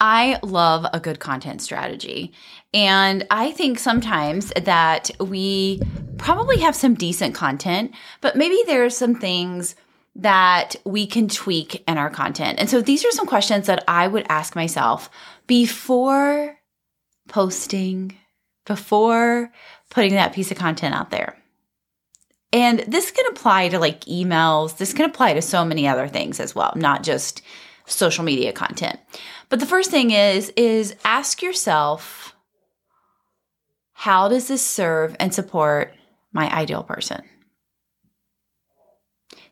I love a good content strategy. And I think sometimes that we probably have some decent content, but maybe there are some things that we can tweak in our content. And so these are some questions that I would ask myself before posting, before putting that piece of content out there. And this can apply to like emails. This can apply to so many other things as well, not just social media content. But the first thing is is ask yourself how does this serve and support my ideal person?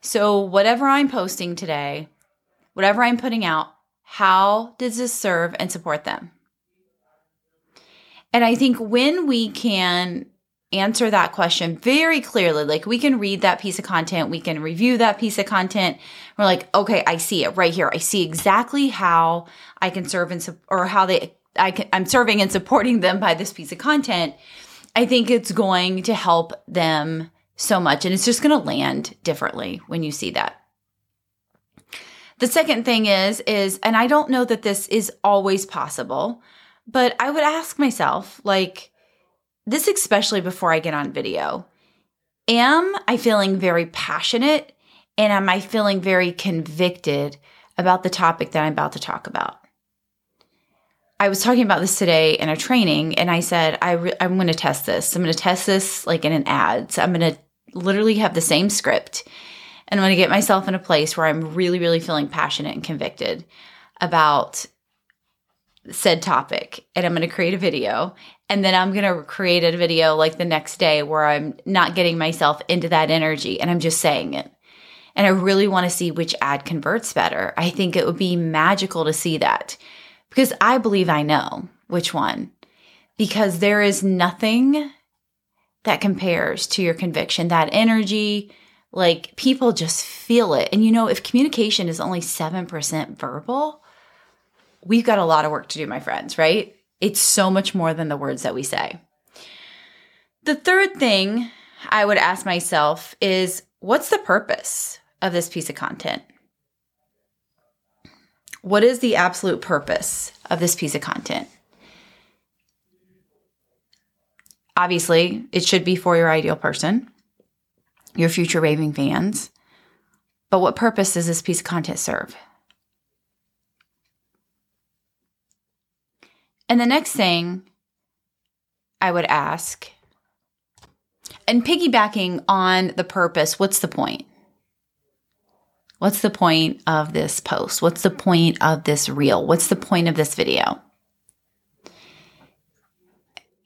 So whatever I'm posting today, whatever I'm putting out, how does this serve and support them? And I think when we can answer that question very clearly. Like we can read that piece of content, we can review that piece of content. We're like, okay, I see it right here. I see exactly how I can serve and or how they I can, I'm serving and supporting them by this piece of content. I think it's going to help them so much and it's just going to land differently when you see that. The second thing is is and I don't know that this is always possible, but I would ask myself like this especially before I get on video. Am I feeling very passionate and am I feeling very convicted about the topic that I'm about to talk about? I was talking about this today in a training and I said, I re- I'm going to test this. I'm going to test this like in an ad. So I'm going to literally have the same script and I'm going to get myself in a place where I'm really, really feeling passionate and convicted about said topic and I'm going to create a video and then I'm going to create a video like the next day where I'm not getting myself into that energy and I'm just saying it. And I really want to see which ad converts better. I think it would be magical to see that because I believe I know which one because there is nothing that compares to your conviction, that energy, like people just feel it. And you know, if communication is only 7% verbal, we've got a lot of work to do, my friends, right? It's so much more than the words that we say. The third thing I would ask myself is what's the purpose of this piece of content? What is the absolute purpose of this piece of content? Obviously, it should be for your ideal person, your future raving fans. But what purpose does this piece of content serve? And the next thing I would ask, and piggybacking on the purpose, what's the point? What's the point of this post? What's the point of this reel? What's the point of this video?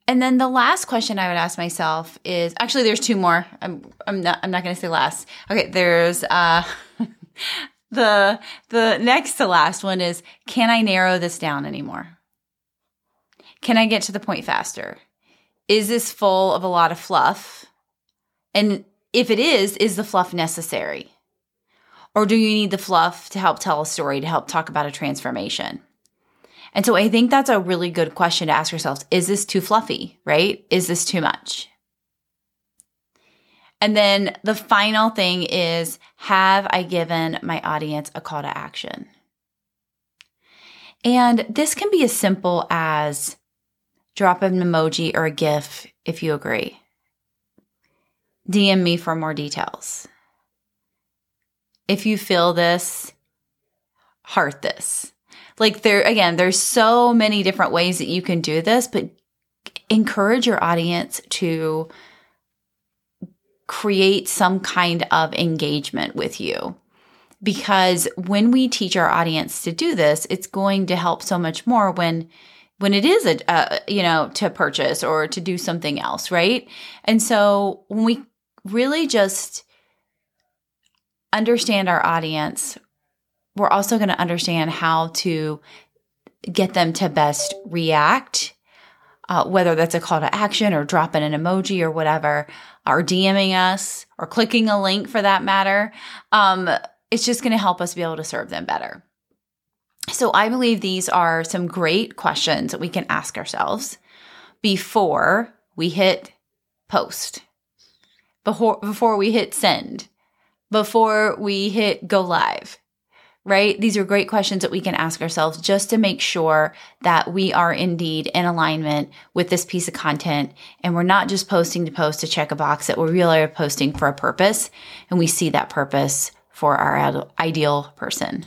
And then the last question I would ask myself is actually there's two more. I'm I'm not I'm not going to say last. Okay, there's uh the the next to last one is can I narrow this down anymore? Can I get to the point faster? Is this full of a lot of fluff? And if it is, is the fluff necessary? Or do you need the fluff to help tell a story, to help talk about a transformation? And so I think that's a really good question to ask yourselves. Is this too fluffy, right? Is this too much? And then the final thing is have I given my audience a call to action? And this can be as simple as Drop an emoji or a GIF if you agree. DM me for more details. If you feel this, heart this. Like there again, there's so many different ways that you can do this, but encourage your audience to create some kind of engagement with you. Because when we teach our audience to do this, it's going to help so much more when when it is a, a, you know to purchase or to do something else right? And so when we really just understand our audience we're also going to understand how to get them to best react uh, whether that's a call to action or dropping an emoji or whatever or dming us or clicking a link for that matter. Um, it's just going to help us be able to serve them better so I believe these are some great questions that we can ask ourselves before we hit post, before, before we hit send, before we hit go live, right? These are great questions that we can ask ourselves just to make sure that we are indeed in alignment with this piece of content and we're not just posting to post to check a box, that we really are posting for a purpose and we see that purpose for our ideal person.